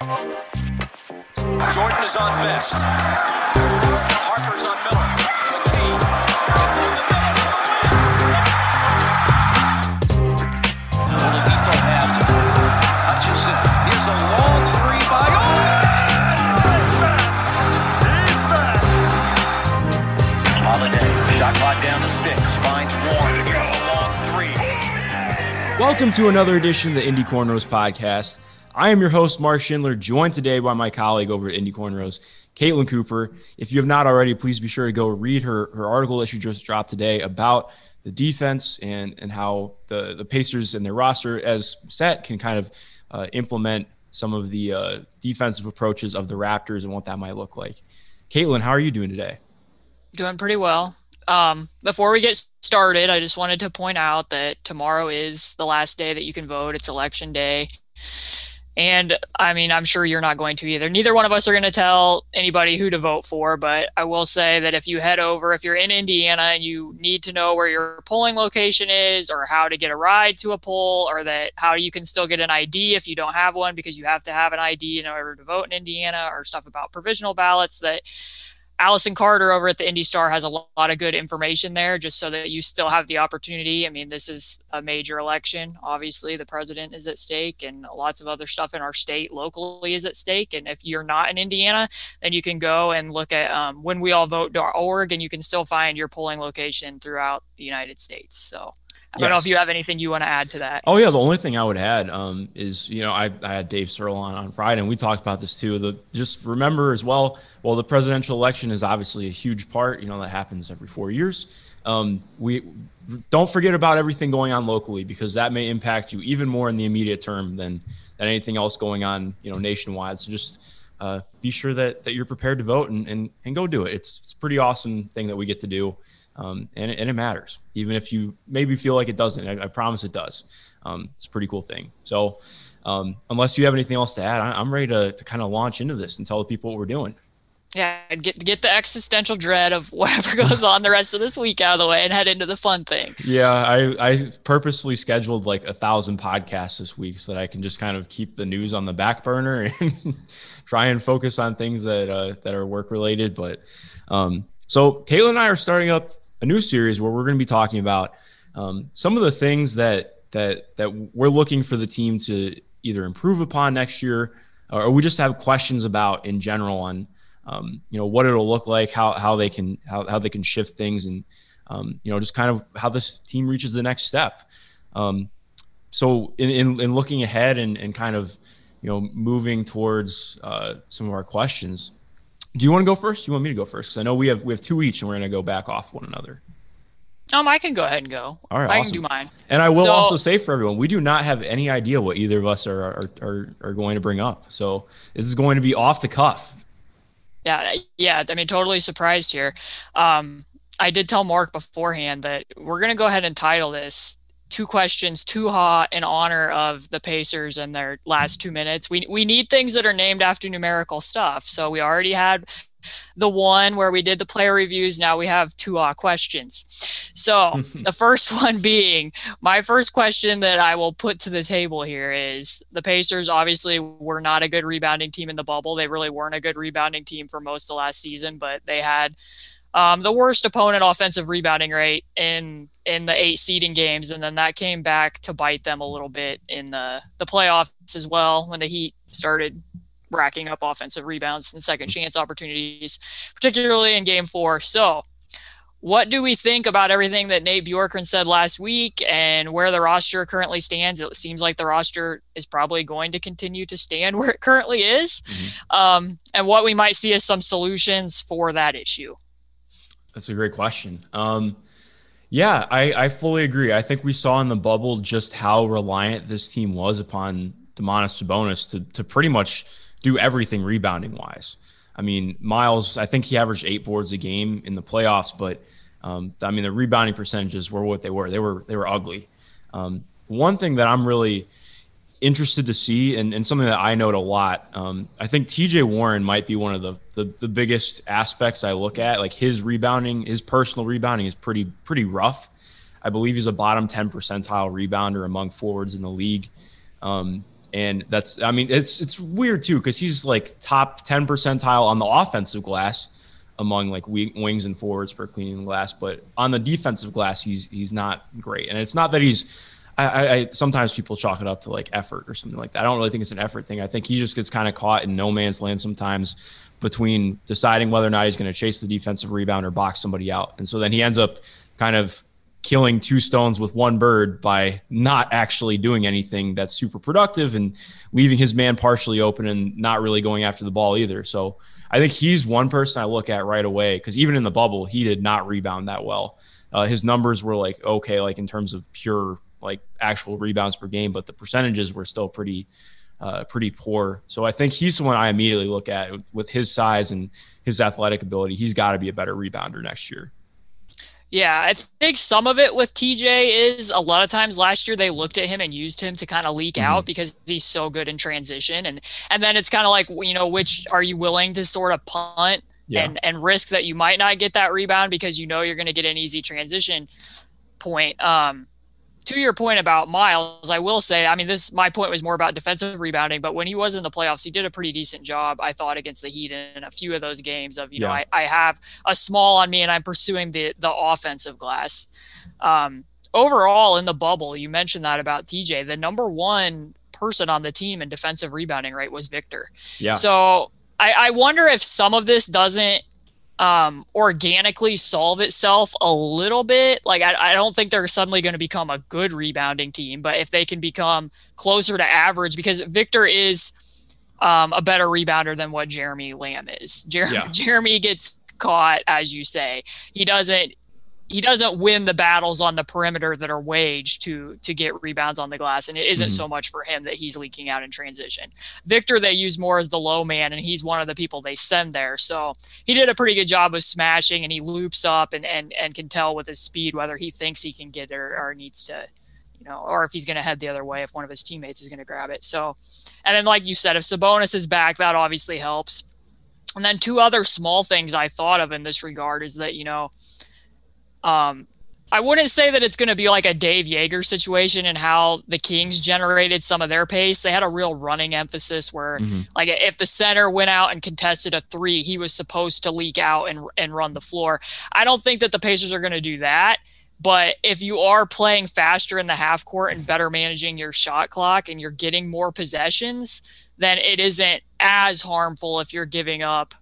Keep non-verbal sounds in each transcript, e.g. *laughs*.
Jordan is on best. Harper's on Miller. Has it. Here's a long three by Holiday. Shot clock down to six. Finds Warren. Here's a long three. Welcome to another edition of the Indy Cornrows podcast. I am your host, Mark Schindler, joined today by my colleague over at Indy Cornrows, Caitlin Cooper. If you have not already, please be sure to go read her, her article that she just dropped today about the defense and, and how the, the Pacers and their roster, as set, can kind of uh, implement some of the uh, defensive approaches of the Raptors and what that might look like. Caitlin, how are you doing today? Doing pretty well. Um, before we get started, I just wanted to point out that tomorrow is the last day that you can vote. It's election day. And I mean, I'm sure you're not going to either. Neither one of us are going to tell anybody who to vote for, but I will say that if you head over, if you're in Indiana and you need to know where your polling location is or how to get a ride to a poll or that how you can still get an ID if you don't have one because you have to have an ID in order to vote in Indiana or stuff about provisional ballots that Allison Carter over at the Indy Star has a lot of good information there just so that you still have the opportunity. I mean, this is a major election. Obviously, the president is at stake and lots of other stuff in our state locally is at stake. And if you're not in Indiana, then you can go and look at um, whenweallvote.org and you can still find your polling location throughout the United States. So I don't know if you have anything you want to add to that. Oh yeah, the only thing I would add um, is you know I, I had Dave Searle on on Friday and we talked about this too. The just remember as well. Well, the presidential election is obviously a huge part. You know that happens every four years. Um, we don't forget about everything going on locally because that may impact you even more in the immediate term than than anything else going on you know nationwide. So just uh, be sure that that you're prepared to vote and and, and go do it. It's it's a pretty awesome thing that we get to do. Um, and, and, it matters, even if you maybe feel like it doesn't. I, I promise it does. Um, it's a pretty cool thing. So, um, unless you have anything else to add, I, am ready to, to kind of launch into this and tell the people what we're doing. Yeah, get get the existential dread of *laughs* whatever goes on the rest of this week out of the way and head into the fun thing. Yeah, I, I purposely scheduled like a thousand podcasts this week so that I can just kind of keep the news on the back burner *laughs* and try and focus on things that uh, that are work related. But um, so Kayla and I are starting up a new series where we're going to be talking about um, some of the things that that that we're looking for the team to either improve upon next year, or we just have questions about in general on um, you know what it'll look like, how how they can how, how they can shift things, and um, you know just kind of how this team reaches the next step. Um, so in, in, in looking ahead and, and kind of you know moving towards uh, some of our questions do you want to go first? Do you want me to go first? Because I know we have we have two each, and we're going to go back off one another. Um, I can go ahead and go. All right, I awesome. can do mine. And I will so, also say for everyone, we do not have any idea what either of us are, are are are going to bring up. So this is going to be off the cuff. Yeah, yeah. I mean, totally surprised here. Um, I did tell Mark beforehand that we're going to go ahead and title this two questions too hot in honor of the Pacers and their last two minutes. We we need things that are named after numerical stuff. So we already had the one where we did the player reviews. Now we have two uh, questions. So *laughs* the first one being my first question that I will put to the table here is the Pacers obviously were not a good rebounding team in the bubble. They really weren't a good rebounding team for most of last season, but they had um, the worst opponent offensive rebounding rate in in the eight seeding games, and then that came back to bite them a little bit in the the playoffs as well when the Heat started racking up offensive rebounds and second chance opportunities, particularly in Game Four. So, what do we think about everything that Nate Bjorkgren said last week and where the roster currently stands? It seems like the roster is probably going to continue to stand *laughs* where it currently is, mm-hmm. um, and what we might see as some solutions for that issue. That's a great question. Um, yeah, I, I fully agree. I think we saw in the bubble just how reliant this team was upon Domantas Sabonis to, to pretty much do everything rebounding wise. I mean, Miles, I think he averaged eight boards a game in the playoffs, but um, I mean, the rebounding percentages were what they were. They were they were ugly. Um, one thing that I'm really interested to see and, and something that I note a lot. Um, I think TJ Warren might be one of the, the, the biggest aspects I look at. Like his rebounding, his personal rebounding is pretty pretty rough. I believe he's a bottom 10 percentile rebounder among forwards in the league. Um, And that's, I mean, it's it's weird too because he's like top 10 percentile on the offensive glass among like wings and forwards for cleaning the glass, but on the defensive glass, he's he's not great. And it's not that he's. I, I sometimes people chalk it up to like effort or something like that. I don't really think it's an effort thing. I think he just gets kind of caught in no man's land sometimes between deciding whether or not he's going to chase the defensive rebound or box somebody out. And so then he ends up kind of killing two stones with one bird by not actually doing anything that's super productive and leaving his man partially open and not really going after the ball either. So I think he's one person I look at right away because even in the bubble, he did not rebound that well. Uh, his numbers were like okay, like in terms of pure like actual rebounds per game, but the percentages were still pretty uh, pretty poor. So I think he's the one I immediately look at with his size and his athletic ability. He's got to be a better rebounder next year. Yeah, I think some of it with TJ is a lot of times last year they looked at him and used him to kind of leak mm-hmm. out because he's so good in transition and and then it's kind of like you know which are you willing to sort of punt yeah. and and risk that you might not get that rebound because you know you're going to get an easy transition point. Um, to your point about Miles, I will say, I mean, this my point was more about defensive rebounding, but when he was in the playoffs, he did a pretty decent job, I thought, against the Heat in a few of those games. Of you yeah. know, I, I have a small on me and I'm pursuing the the offensive glass. Um, overall, in the bubble, you mentioned that about TJ. The number one person on the team in defensive rebounding, right, was Victor. Yeah. So I, I wonder if some of this doesn't um, organically solve itself a little bit. Like I, I don't think they're suddenly going to become a good rebounding team, but if they can become closer to average, because Victor is um, a better rebounder than what Jeremy Lamb is. Jer- yeah. *laughs* Jeremy gets caught, as you say. He doesn't he doesn't win the battles on the perimeter that are waged to to get rebounds on the glass and it isn't mm-hmm. so much for him that he's leaking out in transition victor they use more as the low man and he's one of the people they send there so he did a pretty good job of smashing and he loops up and and, and can tell with his speed whether he thinks he can get it or, or needs to you know, or if he's going to head the other way, if one of his teammates is going to grab it. So, and then, like you said, if Sabonis is back, that obviously helps. And then two other small things I thought of in this regard is that, you know, um, I wouldn't say that it's going to be like a Dave Joerger situation and how the Kings generated some of their pace. They had a real running emphasis where, mm-hmm. like, if the center went out and contested a three, he was supposed to leak out and and run the floor. I don't think that the Pacers are going to do that. But if you are playing faster in the half court and better managing your shot clock and you're getting more possessions, then it isn't as harmful if you're giving up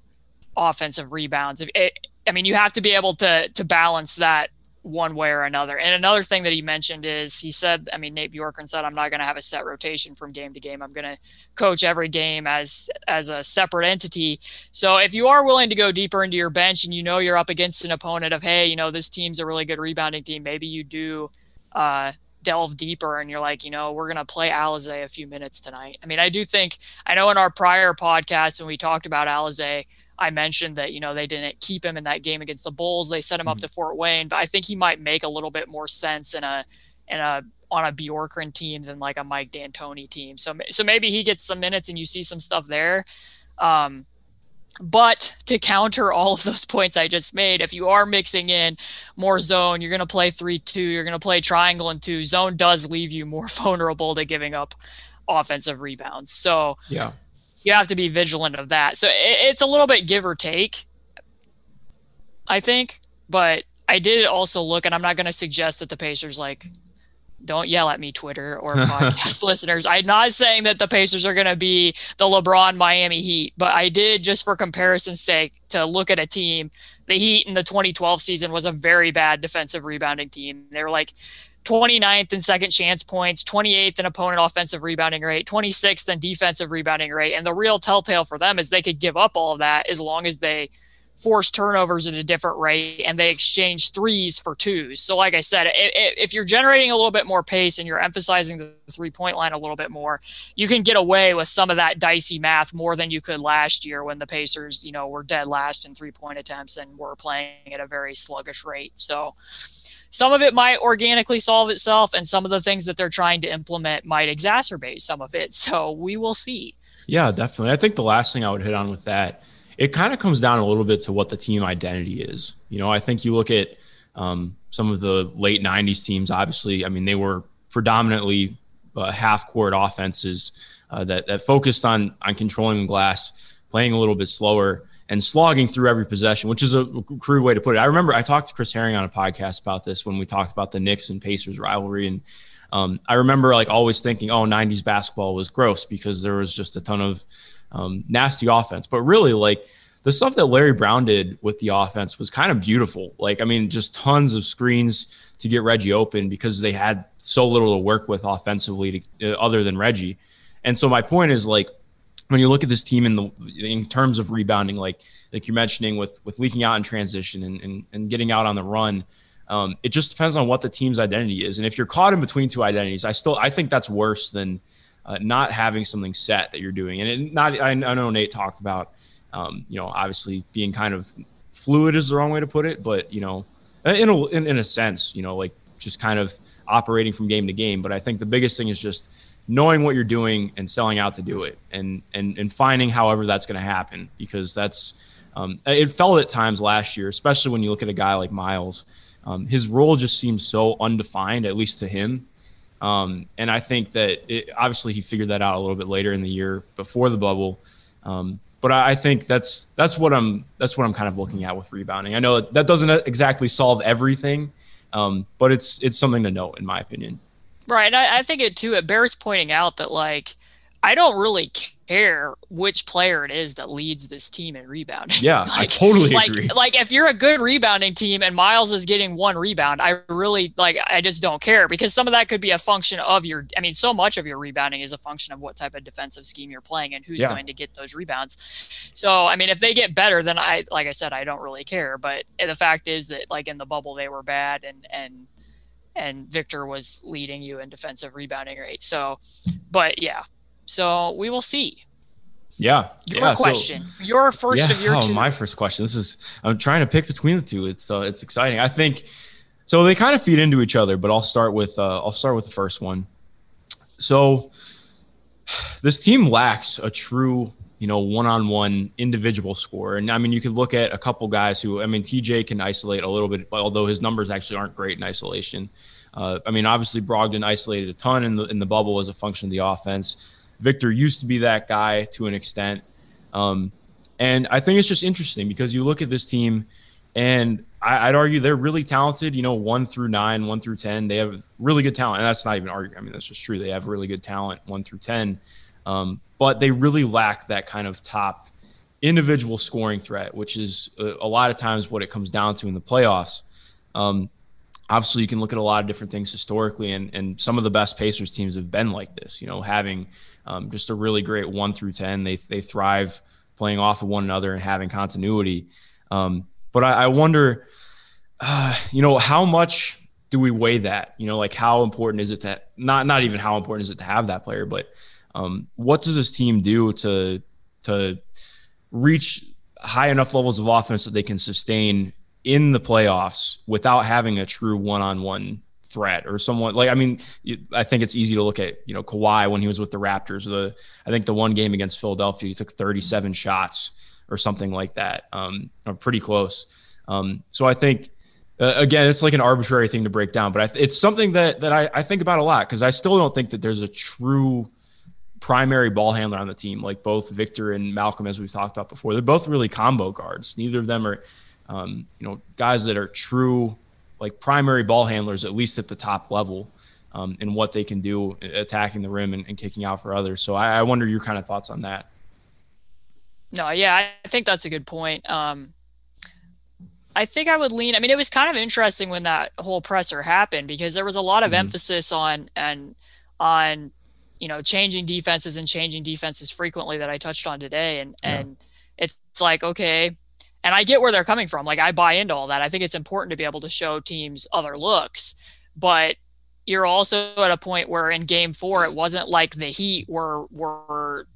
offensive rebounds. It, I mean, you have to be able to to balance that one way or another. And another thing that he mentioned is he said, I mean, Nate Bjorkgren said, I'm not going to have a set rotation from game to game. I'm going to coach every game as as a separate entity. So if you are willing to go deeper into your bench and you know you're up against an opponent of, hey, you know, this team's a really good rebounding team, maybe you do uh, delve deeper and you're like, you know, we're going to play Alize a few minutes tonight. I mean, I do think, I know in our prior podcast when we talked about Alize, I mentioned that you know they didn't keep him in that game against the Bulls. They set him mm-hmm. up to Fort Wayne, but I think he might make a little bit more sense in a in a on a Bjorkgren team than like a Mike D'Antoni team. So so maybe he gets some minutes and you see some stuff there. Um, but to counter all of those *laughs* points I just made, if you are mixing in more zone, you're going to play 3 2, you're going to play triangle and two. Zone does leave you more *laughs* vulnerable to giving up offensive rebounds. So, yeah you have to be vigilant of that. So it, it's a little bit give or take, I think. But I did also look, and I'm not going to suggest that the Pacers like don't yell at me, Twitter or *laughs* podcast listeners. I'm not saying that the Pacers are going to be the LeBron Miami Heat, but I did just for comparison's sake to look at a team. The Heat in the 2012 season was a very bad defensive rebounding team. They were like 29th in second chance points, 28th in opponent offensive rebounding rate, 26th in defensive rebounding rate. And the real telltale for them is they could give up all of that as long as they force turnovers at a different rate and they exchange threes for twos. So, like I said, if you're generating a little bit more pace and you're emphasizing the three point line a little bit more, you can get away with some of that dicey math more than you could last year when the Pacers, you know, were dead last in three point attempts and were playing at a very sluggish rate. So, some of it might organically solve itself and some of the things that they're trying to implement might exacerbate some of it. *laughs* So we will see. Yeah definitely. I think the last thing i would hit on with that it kind of comes down a little bit to what the team identity is. You know i think you look at um, some of the late 90s teams obviously i mean they were predominantly uh, half court offenses uh, that that focused on on controlling the glass, playing a little bit slower, and slogging through every possession, which is a crude way to put it. I remember I talked to Chris Herring on a podcast about this when we talked about the Knicks and Pacers rivalry, and um, I remember like always thinking, oh, '90s basketball was gross because there was just a ton of um, nasty offense, but really like the stuff that Larry Brown did with the offense was kind of beautiful. Like, I mean, just tons of screens to get Reggie open because they had so little to work with offensively to, uh, other than Reggie. And so my point is like when you look at this team in the in terms of rebounding, like like you're mentioning with with leaking out in transition and and, and getting out on the run. Um, it just depends on what the team's identity is, and if you're caught in between two identities, I still I think that's worse than uh, not having something set that you're doing. And it, not I, I know Nate talked about um, you know, obviously being kind of fluid is the wrong way to put it, but you know, in a, in, in a sense, you know, like just kind of operating from game to game. But I think the biggest thing is just knowing what you're doing and selling out to do it and, and, and finding however that's going to happen because that's, um, it felt at times last year, especially when you look at a guy like Miles. Um, his role just seems so undefined, at least to him. Um, and I think that it, obviously he figured that out a little bit later in the year before the bubble. Um, but I think that's that's what I'm that's what I'm kind of looking at with rebounding. I know that doesn't exactly solve everything, um, but it's it's something to note in my opinion. Right, I, I think it too. It bears pointing out that like I don't really care which player it is that leads this team in rebounding. Yeah, *laughs* like, I totally like, agree. Like if you're a good rebounding team and Miles is getting one rebound, I really like I just don't care because some of that could be a function of your I mean so much of your rebounding is a function of what type of defensive scheme you're playing and who's yeah. going to get those rebounds. So, I mean if they get better then I like I said I don't really care, but the fact is that like in the bubble they were bad and and and Victor was leading you in defensive rebounding rate. So, but yeah, so we will see. Yeah. Your yeah, question. So, your first yeah, of your oh, two. My first question. This is I'm trying to pick between the two. It's uh, it's exciting. I think so. They kind of feed into each other, but I'll start with uh, I'll start with the first one. So *sighs* this team lacks a true you know one-on-one individual score and i mean you could look at a couple guys who i mean tj can isolate a little bit although his numbers actually aren't great in isolation uh, i mean obviously brogdon isolated a ton in the in the bubble as a function of the offense Victor used to be that guy to an extent. Um, and I think it's just interesting because you look at this team, and I, would argue they're really talented. You know, one through nine, one through ten, they have really good talent, and that's not even arguing. I mean, that's just true. They have really good talent, one through ten, um, but they really lack that kind of top individual scoring threat, which is a, a, lot of times what it comes down to in the playoffs. Um, obviously, you can look at a lot of different things historically, and and some of the best Pacers teams have been like this. You know, having um, just a really great one through 10. They, they thrive playing off of one another and having continuity. Um, but I, I wonder, uh, you know, how much do we weigh that? You know, like how important is it to not, not even how important is it to have that player, but um, what does this team do to, to reach high enough levels of offense that they can sustain in the playoffs without having a true one-on-one threat or someone like I mean I think it's easy to look at you know Kawhi when he was with the Raptors. The I think the one game against Philadelphia he took 37 shots or something like that. Um pretty close. Um so I think uh, again it's like an arbitrary thing to break down but I, it's something that that I, I think about a lot because I still don't think that there's a true primary ball handler on the team like both Victor and Malcolm as we've talked about before they're both really combo guards neither of them are um, you know guys that are true like primary ball handlers, at least at the top level, um, and what they can do attacking the rim and, and kicking out for others. So I, I, wonder your kind of thoughts on that. No, yeah, I think that's a good point. Um, I think I would lean. I mean, it was kind of interesting when that whole presser happened because there was a lot of mm-hmm. emphasis on and on you know changing defenses and changing defenses frequently that I touched on today, and yeah. and it's it's like okay, and I get where they're coming from. Like I buy into all that. I think it's important to be able to show teams other looks, but you're also at a point where in game four, it wasn't like the Heat were were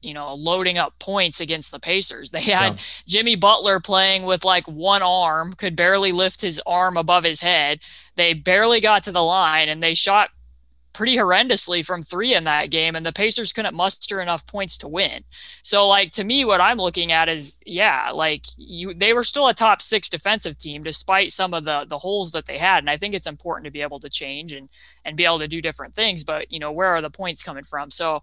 you know loading up points against the Pacers. They had yeah. Jimmy Butler playing with like one arm, could barely lift his arm above his head. They barely got to the line, and they shot pretty horrendously from three in that game, and the Pacers couldn't muster enough points to win. So, like to me, what I'm looking at is, yeah, like you, they were still a top six defensive team despite some of the the holes that they had, and I think it's important to be able to change and and be able to do different things. But you know, where are the points coming from? So.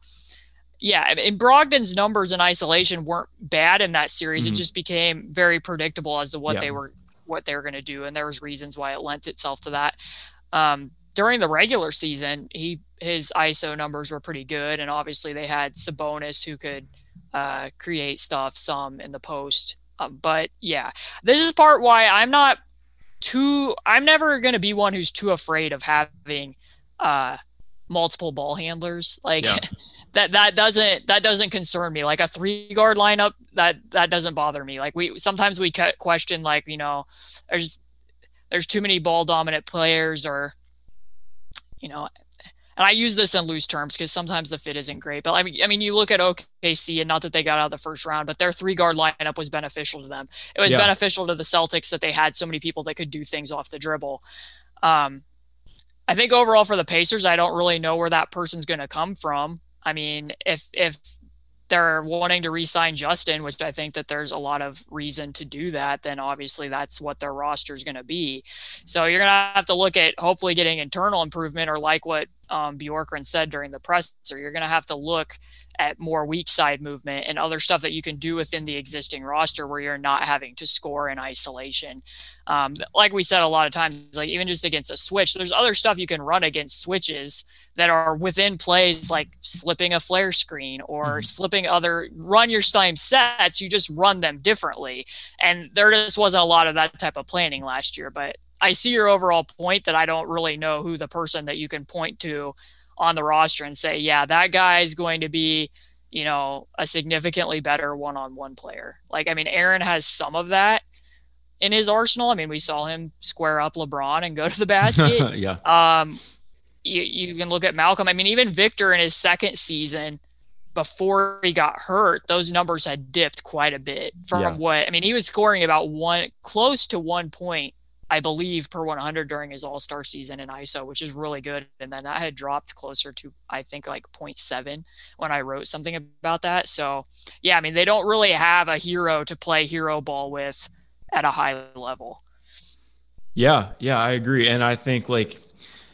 yeah, and Brogdon's numbers in isolation weren't bad in that series. Mhm. It just became very predictable as to what Yeah. they were what they were going to do, and there was reasons why it lent itself to that. Um, during the regular season, he his ISO numbers were pretty good, and obviously they had Sabonis who could uh, create stuff some in the post. Um, but yeah, this is part why I'm not too. I'm never going to be one who's too afraid of having uh, multiple ball handlers. Like Yeah. *laughs* that that doesn't that doesn't concern me. Like a three guard lineup that that doesn't bother me. Like we sometimes we question like you know there's there's too many ball dominant players or you know and I use this in loose terms because sometimes the fit isn't great. But I mean, I mean, you look at OKC, and not that they got out of the first round, but their three guard lineup was beneficial to them. It was Yeah. beneficial to the Celtics that they had so many people that could do things off the dribble. Um, I think overall for the Pacers, I don't really know where that person's going to come from. I mean, if if they're wanting to re-sign Justin, which I think that there's a lot of reason to do that, then obviously that's what their roster is going to be. So you're going to have to look at hopefully getting internal improvement, or like what um, Bjorkgren said during the presser, you're going to have to look at more weak side movement and other stuff that you can do within the existing roster where you're not having to score in isolation. Um, like we said a lot of times, like even just against a switch, there's other stuff you can run against switches that are within plays, like slipping a flare screen or Mhm. slipping other run your same sets. You just run them differently, and there just wasn't a lot of that type of planning last year. But I see your overall point that I don't really know who the person that you can point to on the roster and say, yeah, that guy is going to be, you know, a significantly better one-on-one player. Like, I mean, Aaron has some of that in his arsenal. I mean, we saw him square up LeBron and go to the *laughs* basket. yeah. Um, you, you can look at Malcolm. I mean, even Victor in his second season before he got hurt, those numbers had dipped quite a bit from Yeah. what I mean. He was scoring about one close to one point, I believe, per 100 during his All Star season in ISO, which is really good. And then that had dropped closer to I think like 0.7 when I wrote something about that. So yeah, I mean, they don't really have a hero to play hero ball with at a high level. Yeah, yeah, I agree, and I think like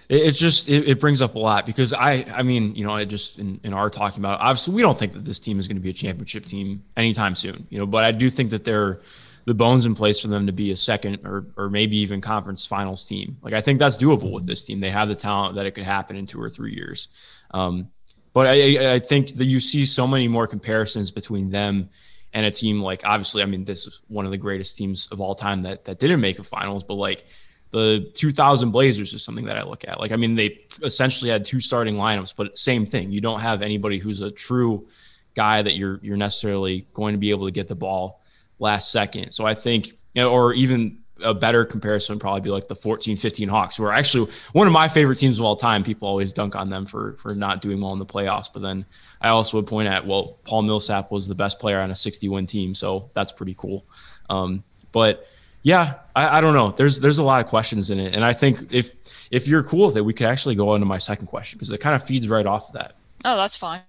it, it's just it, it brings up a lot because I I mean you know I just in, in our talking about obviously we don't think that this team is going to be a championship team anytime soon, you know, but I do think that they're the bones in place for them to be a second or or maybe even conference finals team. Like I think that's doable with this team. They have the talent that it could happen in two or three years. Um, but I, I think that you see so many more comparisons between them and a team like obviously I mean this is one of the greatest teams of all time that that didn't make a finals but like the 2000 Blazers is something that I look at like I mean they essentially had two starting lineups but same thing you don't have anybody who's a true guy that you're you're necessarily going to be able to get the ball last second so I think you know, or even a better comparison would probably be like the 14 15 Hawks who are actually one of my favorite teams of all time people always dunk on them for for not doing well in the playoffs but then I also would point at well, Paul Millsap was the best player on a 60 win team, so that's pretty cool. Um, but yeah, I, I, don't know. There's there's a lot of questions in it, and I think if if you're cool with it, we could actually go into my second question because it kind of feeds right off of that. Oh, that's fine.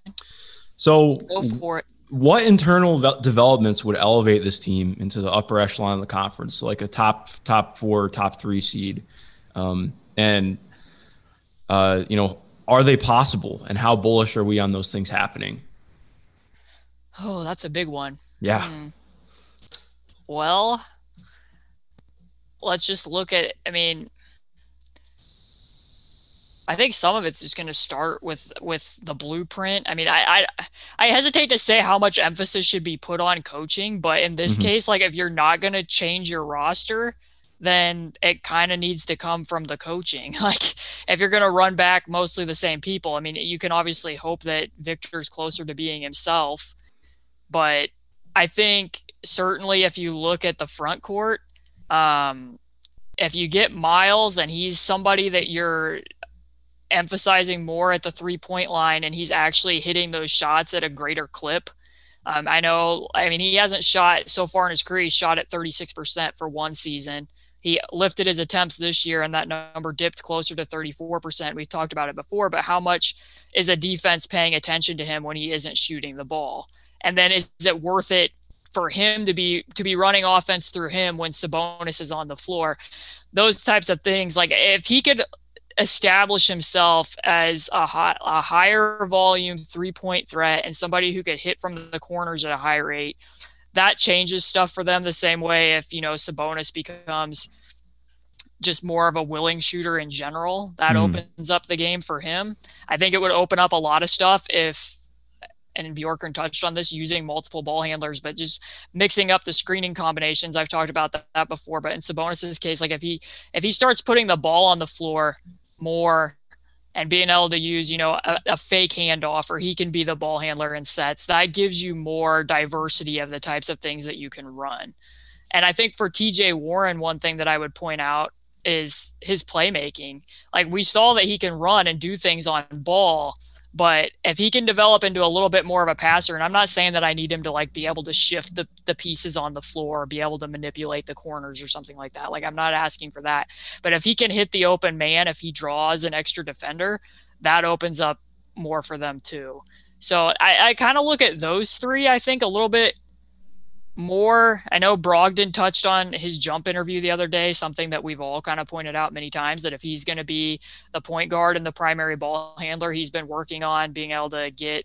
So, Go for it. What internal ve- developments would elevate this team into the upper echelon of the conference, so like a top top four, top three seed, um, and uh, you know are they possible and how bullish are we on those things happening Oh, that's a big one. yeah Hmm. Well, let's just look at. I mean, I think some of it's just going to start with with the blueprint. I mean, I, I I hesitate to say how much emphasis should be put on coaching, but in this Mhm. case, like if you're not going to change your roster, then it kind of needs to come from the coaching. *laughs* Like if you're going to run back mostly the same people, I mean, you can obviously hope that Victor's closer to being himself, but I think certainly if you look at the front court, um, if you get Miles and he's somebody that you're emphasizing more at the three point line and he's actually hitting those shots at a greater clip. Um, I know, I mean, he hasn't shot so far in his career, he shot at 36% for one season. He lifted his attempts this year and that number dipped closer to 34%. We've talked about it before, but how much is a defense paying attention to him when he isn't shooting the ball? And then is, is it worth it for him to be to be running offense through him when Sabonis is on the floor? Those types of things. Like if he could establish himself as a, high, a higher volume three point threat and somebody who could hit from the corners at a high rate, that changes stuff for them the same way if, you know, Sabonis becomes just more of a willing shooter in general, that mm. opens up the game for him. I think it would open up a lot of stuff if and Bjorkgren touched on this using multiple ball handlers, but just mixing up the screening combinations. I've talked about that, that before, but in Sabonis's case, like if he if he starts putting the ball on the floor more and being able to use, you know, a, a, fake handoff or he can be the ball handler in sets, that gives you more diversity of the types of things that you can run. And I think for TJ Warren, one thing that I would point out is his playmaking. Like we saw that he can run and do things on ball, but if he can develop into a little bit more of a passer, and I'm not saying that I need him to like be able to shift the, the pieces on the floor, or be able to manipulate the corners or something like that. Like I'm not asking for that. But if he can hit the open man, if he draws an extra defender, that opens up more for them too. So I, I kind of look at those three, I think, a little bit more. I know Brogdon touched on his jump interview the other day, something that we've all kind of pointed out many times that if he's going to be the point guard and the primary ball handler, he's been working on being able to get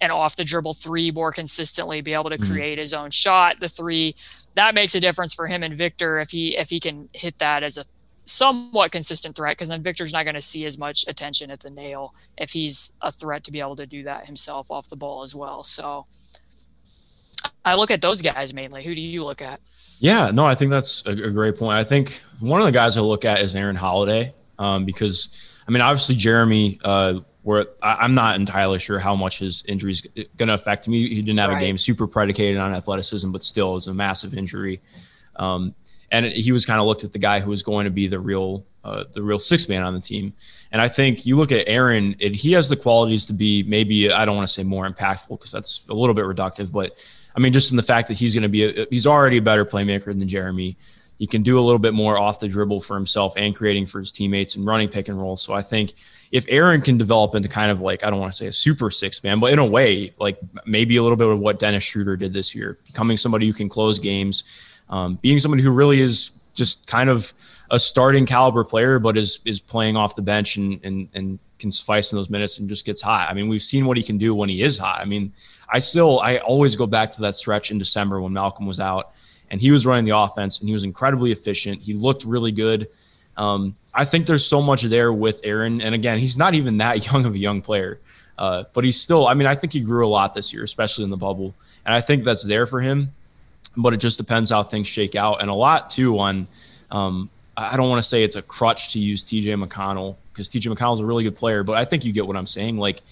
an off the dribble three more consistently, be able to mm-hmm. create his own shot, the three. That makes a difference for him and Victor if he if he can hit that as a somewhat consistent threat because then Victor's not going to see as much attention at the nail if he's a threat to be able to do that himself off the ball as well. So I look at those guys mainly. Who do you look at? Yeah, no, I think that's a, a great point. I think one of the guys I look at is Aaron Holiday um, because, I mean, obviously Jeremy, uh, where I, am not entirely sure how much his injury is going to affect him. He, he didn't have right. a game super predicated on athleticism, but still is a massive injury. Um, and it, he was kind of looked at the guy who was going to be the real uh, the real six man on the team. And I think you look at Aaron, it, he has the qualities to be maybe I don't want to say more impactful because that's a little bit reductive, but I mean, just in the fact that he's going to be, a, he's already a better playmaker than Jeremy. He can do a little bit more off the dribble for himself and creating for his teammates and running pick and roll. So I think if Aaron can develop into kind of like, I don't want to say a super six man, but in a way, like maybe a little bit of what Dennis Schroeder did this year, becoming somebody who can close games, um, being somebody who really is just kind of a starting caliber player, but is is playing off the bench and and and can suffice in those minutes and just gets hot. I mean, we've seen what he can do when he is hot. I mean, I still I always go back to that stretch in December when Malcolm was out and he was running the offense and he was incredibly efficient. He looked really good. Um, I think there's so much there with Aaron, and again, he's not even that *laughs* young of a young player, uh, but he's still. I mean, I think he grew a lot this year, especially in the bubble, and I think that's there for him. But it just depends how things shake out, and a lot too on. Um, I don't want to say it's a crutch to use TJ McConnell because TJ McConnell's a really good player, but I think you get what I'm saying. Like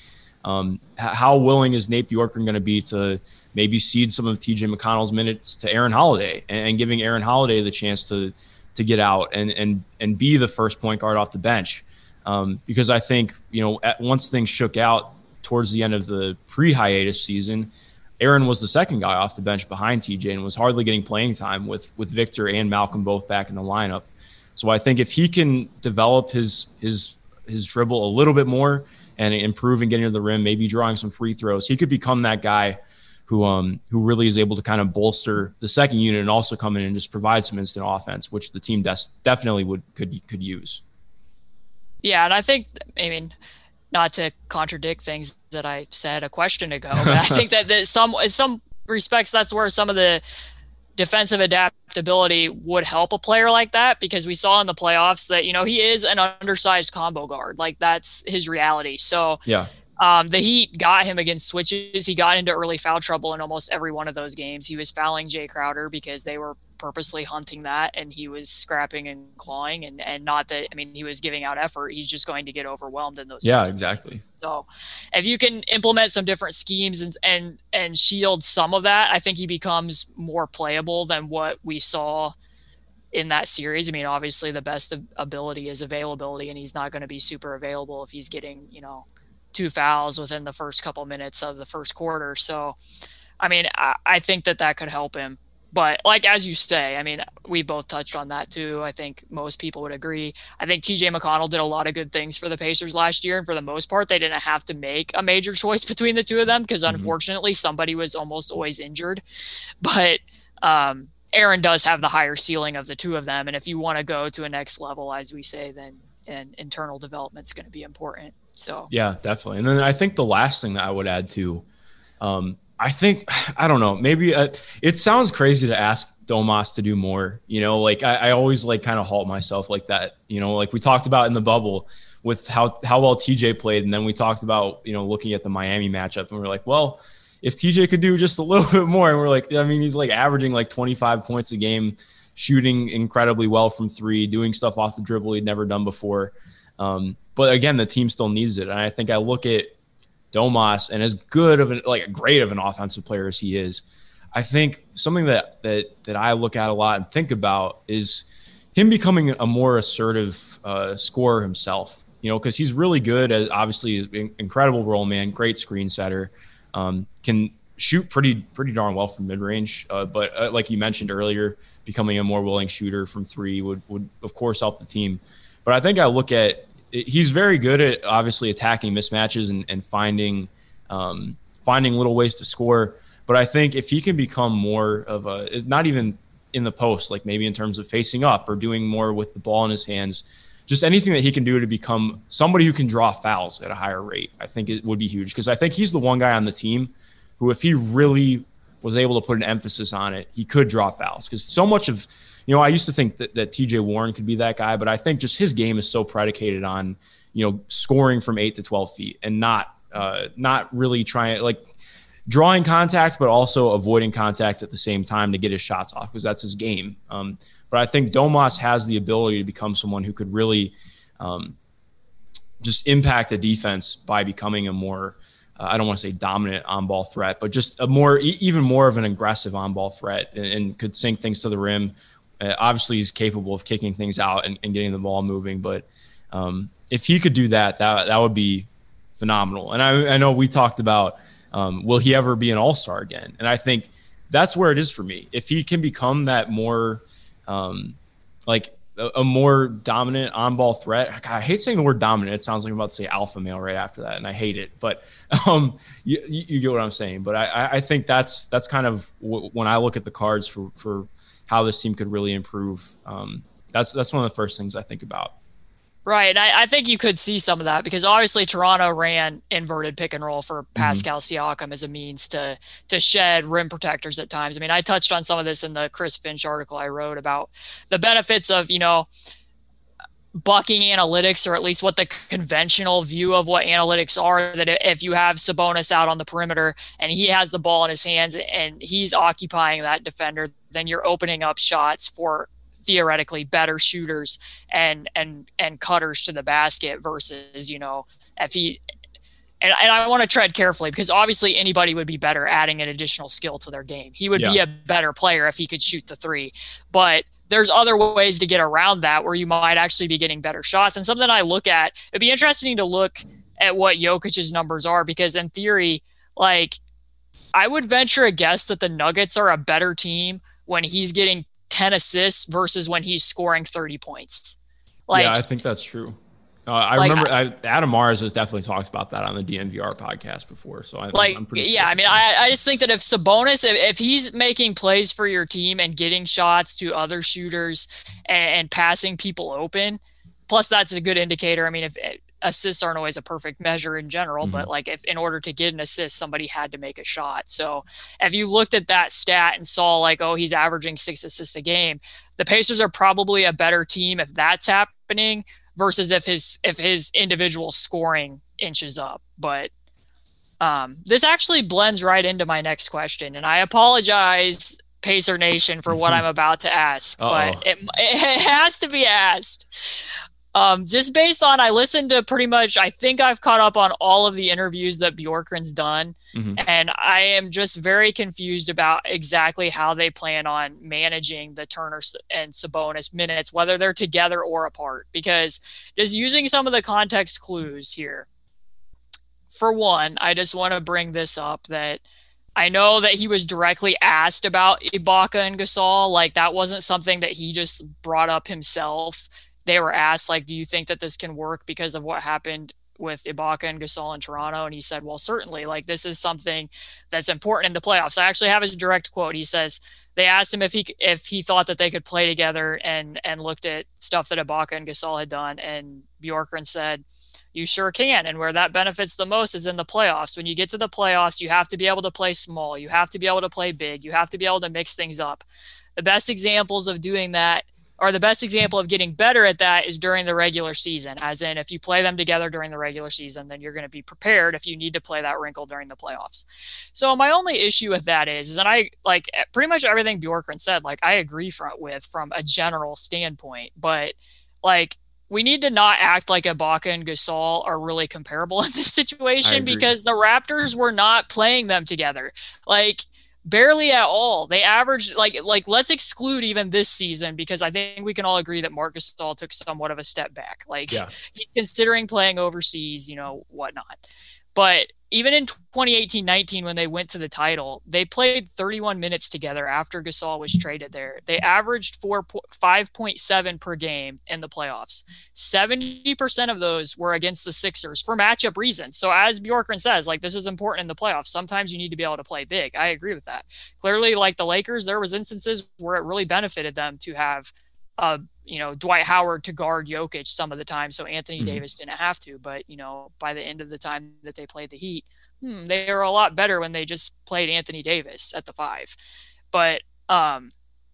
um, how willing is Nate Bjorkgren going to be to maybe cede some of TJ McConnell's minutes to Aaron Holiday and, and, giving Aaron Holiday the chance to to get out and and and be the first point guard off the bench? Um, because I think you know at, once things shook out towards the end of the pre-hiatus season, Aaron was the second guy off the bench behind TJ and was hardly getting playing time with with Victor and Malcolm both back in the lineup. So I think if he can develop his his his dribble a little bit more and improving getting to the rim, maybe drawing some free throws. He could become that guy who um who really is able to kind of bolster the second unit and also come in and just provide some instant offense, which the team des- definitely would could could use. Yeah, and I think I mean not to contradict things that I said a question ago, but I *laughs* think that, that some in some respects that's where some of the defensive adaptability would help a player like that because we saw in the playoffs that you know he is an undersized combo guard like that's his reality so yeah um, the Heat got him against switches. He got into early foul trouble in almost every one of those games. He was fouling Jae Crowder because they were purposely hunting that and he was scrapping and clawing and, and not that I mean he was giving out effort. He's just going to get overwhelmed in those Yeah, exactly. So if you can implement some different schemes and and and shield some of that, I think he becomes more playable than what we saw in that series. I mean, obviously the best ability is availability and he's not going to be super available if he's getting, you know, two fouls within the first couple minutes of the first quarter. So I mean, I, I think that that could help him but like as you say, I mean, we both touched on that too. I think most people would agree. I think TJ McConnell did a lot of good things for the Pacers last year, and for the most part, they didn't have to make a major *laughs* choice between the two of them because mm-hmm. unfortunately, somebody was almost always injured. But um, Aaron does have the higher ceiling of the two of them, and if you want to go to a next level, as we say, then and internal development is going to be important. So yeah, definitely. And then I think the last thing that I would add to, um, I think *sighs* I don't know, maybe uh, it sounds crazy to ask Domas to do more. You know, like I, I always like kind of halt myself like that. You know, like we talked about in the bubble with how how well TJ played, and then we talked about you know looking at the Miami matchup, and we are like, well, if TJ could do just a *laughs* little bit more, and we're like, I mean, he's like averaging like 25 points a game, shooting incredibly well from three, doing stuff off the dribble he'd never done before. Um, but again, the team still needs it, and I think I look at Domas, and as good of an like great of an offensive player as he is, I think something that that that I look at a lot and think about is him becoming a more assertive uh, scorer himself you know, because he's really good as obviously incredible role man, great screen setter, um, can shoot pretty pretty darn well from mid range. Uh, but uh, like you mentioned earlier, becoming a more willing shooter from three would would of course help the team. But I think I look at he's very good at obviously attacking mismatches and, and finding um, finding little ways to score. But I think if he can become more of a not even in the post, like maybe in terms of facing up or doing more with the ball in his hands just anything that he can do to become somebody who can draw fouls at a higher rate, I think it would be huge because I think he's the one guy on the team who, if he really was able to put an emphasis on it, he could draw fouls because so much of, you know, I used to think that, that TJ Warren could be that guy, but I think just his game is so predicated on, you know, scoring from eight to 12 feet and not, uh, not really trying like drawing contact, but also avoiding contact at the same time to get his shots off because that's his game. Um, but I think Domas has the ability to become someone who could really um, just impact a defense by becoming a more uh, I don't want to say dominant on ball threat, but just a more even more of an aggressive on ball threat and, and, could sink things to the rim. Uh, obviously, he's capable of kicking things out and, and getting the ball moving. But um, if he could do that, that that would be phenomenal. And I, I know we talked about um, will he ever be an all star again? And I think that's where it is for me. If he can become that more um, like a, a, more dominant on ball threat. God, I hate saying the word dominant. It sounds like I'm about to say alpha male right after that, and I hate it. But *laughs* um, you, you get what I'm saying. But I, I think that's that's kind of w- when I look at the cards for for how this team could really improve. Um, that's that's one of the first things I think about. Right. I, I, think you could see some of that because obviously Toronto ran inverted pick and roll for mm-hmm. Pascal mm-hmm. Siakam as a means to to shed rim protectors at times. I mean, I touched on some of this in the Chris Finch article I wrote about the benefits of, you know, bucking analytics or at least what the conventional view of what analytics are that if you have Sabonis out on the perimeter and he has the ball in his hands and he's occupying that defender, then you're opening up shots for theoretically better shooters and and and cutters to the basket versus you know if he and, and I want to tread carefully because obviously anybody would be better adding an additional skill to their game. He would yeah. be a better player if he could shoot the three, but there's other ways to get around that where you might actually be getting better shots. And something I look at, it'd be interesting to look at what Jokic's numbers are because in theory, like I would venture a guess that the Nuggets are a better team when he's getting 10 assists versus when he's scoring 30 points. Like, yeah, I think that's true. Uh, I like, remember I, Adam Mares has definitely talked about that on the DNVR podcast before. So I, like, I'm pretty yeah, I mean, I, I just think that if Sabonis, if, if he's making plays for your team and getting shots to other shooters and, and passing people open, plus that's a good indicator. I mean, if assists aren't always a perfect measure in general, mm-hmm. but like if in order to get an assist, somebody had to make a shot. So if you looked at that stat and saw like, oh, he's averaging six assists a game, the Pacers are probably a better team if that's happening versus if his if his individual scoring inches up. But um, this actually blends right into my next question, and I apologize. Pacer Nation for what *laughs* I'm about to ask, Uh-oh. but it, *laughs* it has to be asked. Um, just based on I listened to pretty much I think I've caught up on all of the interviews that Bjorkgren's done, mm-hmm. and I am just very confused about exactly how they plan on managing the Turner and Sabonis minutes, whether they're together or apart. Because just using some of the context clues here. For one, I just want to bring this up that I know that he was directly asked about Ibaka and Gasol. Like that wasn't something that he just brought up himself they were asked like do you think that this can work because of what happened with Ibaka and Gasol in Toronto, and he said, "Well, certainly, like this is something that's important in the playoffs." I actually have his direct quote. He says they asked him if he if he thought that they could play together, and and looked at stuff that Ibaka and Gasol had done, and Bjorkgren said, "You sure can." And where that benefits the most is in the playoffs. When you get to the playoffs, you have to be able to play small, you have to be able to play big, you have to be able to mix things up. The best examples of doing that or the best example of getting better at that is during the regular season. As in, if you play them together during the regular season, then you're going to be prepared if you need to play that wrinkle during the playoffs. So my only issue with that is, is that I like eh, pretty much everything Bjorkgren said. Like I agree from with from a general standpoint, but like we need to not act like Ibaka and Gasol are really comparable *laughs* in this situation because the Raptors were not playing them together. Like barely at all. They averaged like like let's exclude even this season because I think we can all agree that Marcus Gasol took somewhat of a step back. Like yeah. considering playing overseas, you know, whatnot. But even in 2018-19 when they went to the title they played 31 minutes together after gasol was traded there. They averaged 4 5.7 per game in the playoffs. 70% of those were against the sixers for matchup reasons. So as bjorkgren says like this is important in the playoffs. Sometimes you need to be able to play big. I agree with that. Clearly like the lakers there was instances where it really benefited them to have uh, you know, Dwight Howard to guard Jokic some of the time, so Anthony mm-hmm. Davis didn't have to. But you know, by the end of the time that they played the Heat, hmm, they were a lot better when they just played Anthony Davis at the five. But um,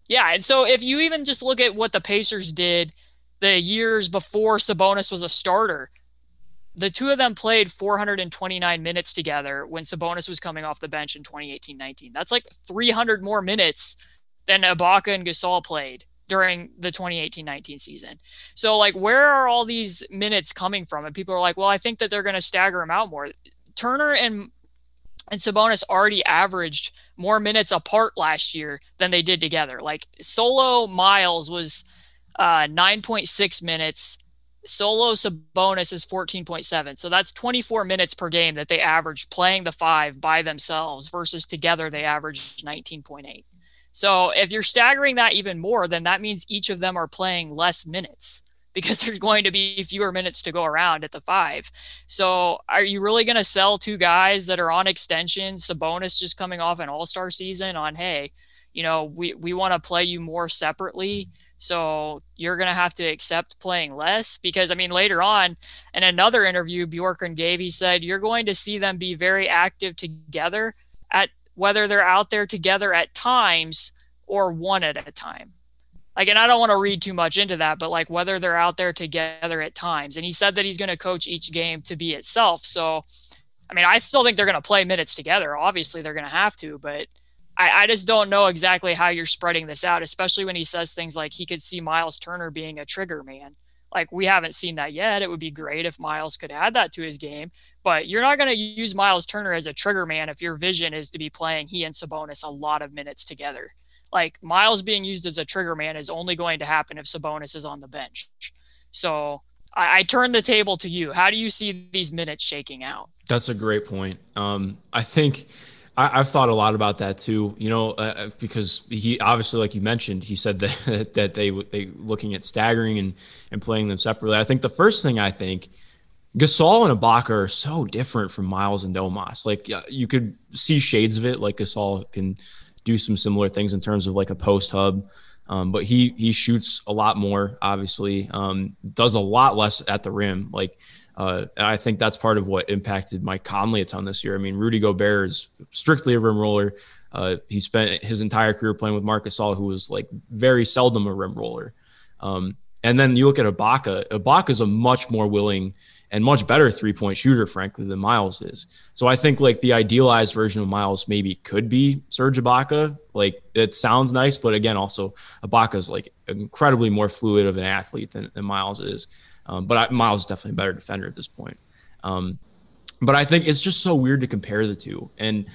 yeah, and so if you even just look at what the Pacers did the years before Sabonis was a starter, the two of them played 429 minutes together when Sabonis was coming off the bench in 2018-19. That's like 300 more minutes than Ibaka and Gasol played during the 2018-19 season. So like where are all these minutes coming from? And people are like, "Well, I think that they're going to stagger them out more." Turner and and Sabonis already averaged more minutes apart last year than they did together. Like solo Miles was uh, 9.6 minutes. Solo Sabonis is 14.7. So that's 24 minutes per game that they averaged playing the five by themselves versus together they averaged 19.8. So if you're staggering that even more, then that means each of them are playing less minutes *laughs* because there's going to be fewer minutes to go around at the five. So are you really going to sell two guys that are on extension? Sabonis just coming off an all star season on, hey, you know, we, we want to play you more separately. So you're going to have to accept playing less because, I mean, later on in another interview Bjorkgren gave, he said, you're going to see them be very active together at whether they're out there together at times or one at a time. Like, and I don't want to read too much into that, but like whether they're out there together at times. And he said that he's going to coach each game to be itself. So, I mean, I still think they're going to play minutes together. Obviously, they're going to have to, but I, I just don't know exactly how you're spreading this out, especially when he says things like he could see Miles Turner being a trigger man. Like, we haven't seen that yet. It would be great if Miles could add that to his game, but you're not going to use Miles Turner as a trigger man if your vision is to be playing he and Sabonis a lot of minutes together. Like Miles being used as a trigger man is only going to happen if Sabonis is on the bench. So I, I turn the table to you. How do you see these minutes shaking out? That's a great point. Um, I think I, have thought a lot about that too. You know, uh, uh because he obviously, like you mentioned, he said *laughs* that that they they looking at staggering and and playing them separately. I think the first thing I think Gasol and Ibaka are so different from Miles and Domas. Like you could see shades of it. Like Gasol can do some similar things in terms of like a post hub, um, but he he shoots a lot more. Obviously, um, does a lot less at the rim. Like uh, I think that's part of what impacted Mike Conley a ton this year. I mean, Rudy Gobert is strictly a rim roller. Uh, he spent his entire career playing with Marc Gasol, who was like very seldom a rim roller. Um, and then you look at Ibaka. Ibaka is a much more willing and much better three point shooter, frankly, than Miles is. So I think like the idealized version of Miles maybe could be Serge Ibaka. Like it sounds nice, but again, also Ibaka is like incredibly more fluid of an athlete than, than Miles is. Um, but I, Miles is definitely a better defender at this point. Um, but I think it's just so weird to compare the two, and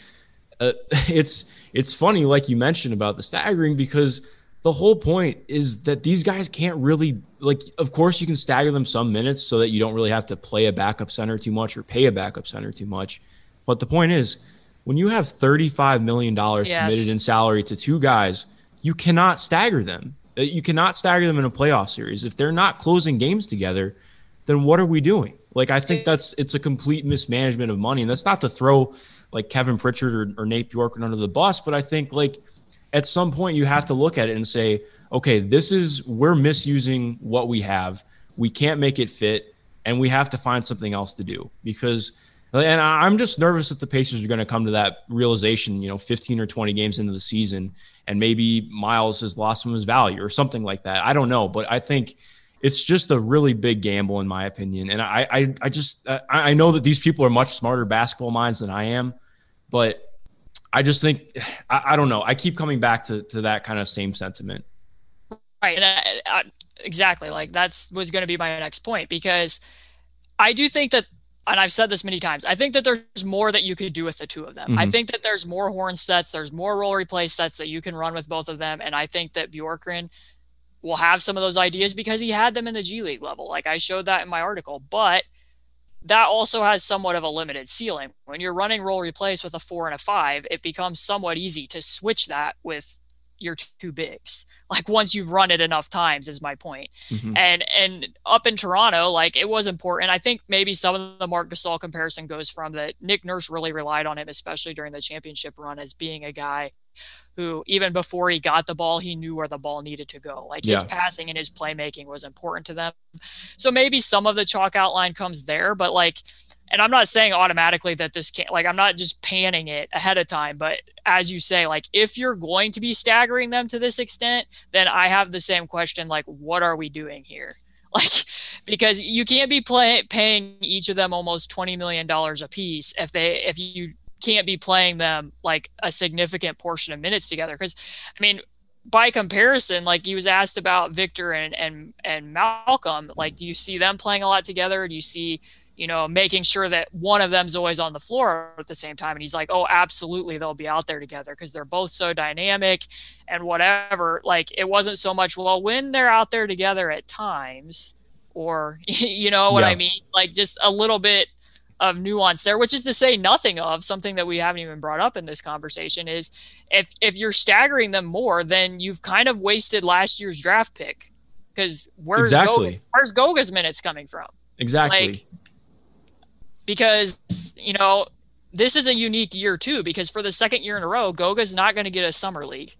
uh, *laughs* it's it's funny, like you mentioned about the staggering, because the whole point is that these guys can't really like of course you can stagger them some minutes so that you don't really have to play a backup center too much or pay a backup center too much but the point is when you have 35 million dollars yes. committed in salary to two guys you cannot stagger them Uh, you cannot stagger them in a playoff series if they're not closing games together then what are we doing Like I think that's it's a complete mismanagement of money, and that's not to throw like Kevin Pritchard or, or Nate Bjorkgren under the bus, but I think like at some point you have to look at it and say, okay, this is we're misusing what we have. We can't make it fit, and we have to find something else to do because. And I'm just nervous that the Pacers are going to come to that realization, you know, 15 or 20 games into the season, and maybe Miles has lost some of his value or something like that. I don't know, but I think it's just a really big gamble in my opinion. And I, I, I just, uh, I, I know that these people are much smarter basketball minds than I am, but I just think, *sighs* I, I don't know. I keep coming back to, to that kind of same sentiment. Right. I, I, uh, uh, exactly. Like that's was going to be my next point because I do think that and I've said this many times, I think that there's more that you could do with the two of them. Mm-hmm. I think that there's more horn sets, there's more role replay sets that you can run with both of them. And I think that Bjorkgren will have some of those ideas because he had them in the G League level. Like I showed that in my article, but that also has somewhat of a limited ceiling. When you're running roll replace with a four and a five, it becomes somewhat easy to switch that with your two bigs. Like once you've run it enough times is my point. Mm-hmm. And and up in Toronto, like it was important. I think maybe some of the Marc Gasol comparison goes from that Nick Nurse really relied on him, especially during the championship run, as being a guy who even before he got the ball, he knew where the ball needed to go. Like his passing and his playmaking was important to them. So maybe some of the chalk outline comes there, but like, and I'm not saying automatically that this can't, like, I'm not just panning it ahead of time, but as you say, like, if you're going to be staggering them to this extent, then I have the same question, like, what are we doing here? *laughs* like because you can't be play, paying each of them almost 20 million dollars a piece if they if you can't be playing them like a significant portion of minutes together. Because, I mean, by comparison, like he was asked about Victor and and and Malcolm, like do you see them playing a lot together? Do you see, you know, making sure that one of them's always on the floor at the same time? And he's like, oh, absolutely, they'll be out there together because they're both so dynamic and whatever. Like it wasn't so much well when they're out there together at times, or *laughs* you know what yeah. I mean, like just a little bit of nuance there, which is to say nothing of something that we haven't even brought up in this conversation is if if you're staggering them more, then you've kind of wasted last year's draft pick. Because where's exactly. Goga, where's Goga's minutes coming from? Exactly. Like, because you know this is a unique year too. Because for the second year in a row, Goga's not going to get a summer league.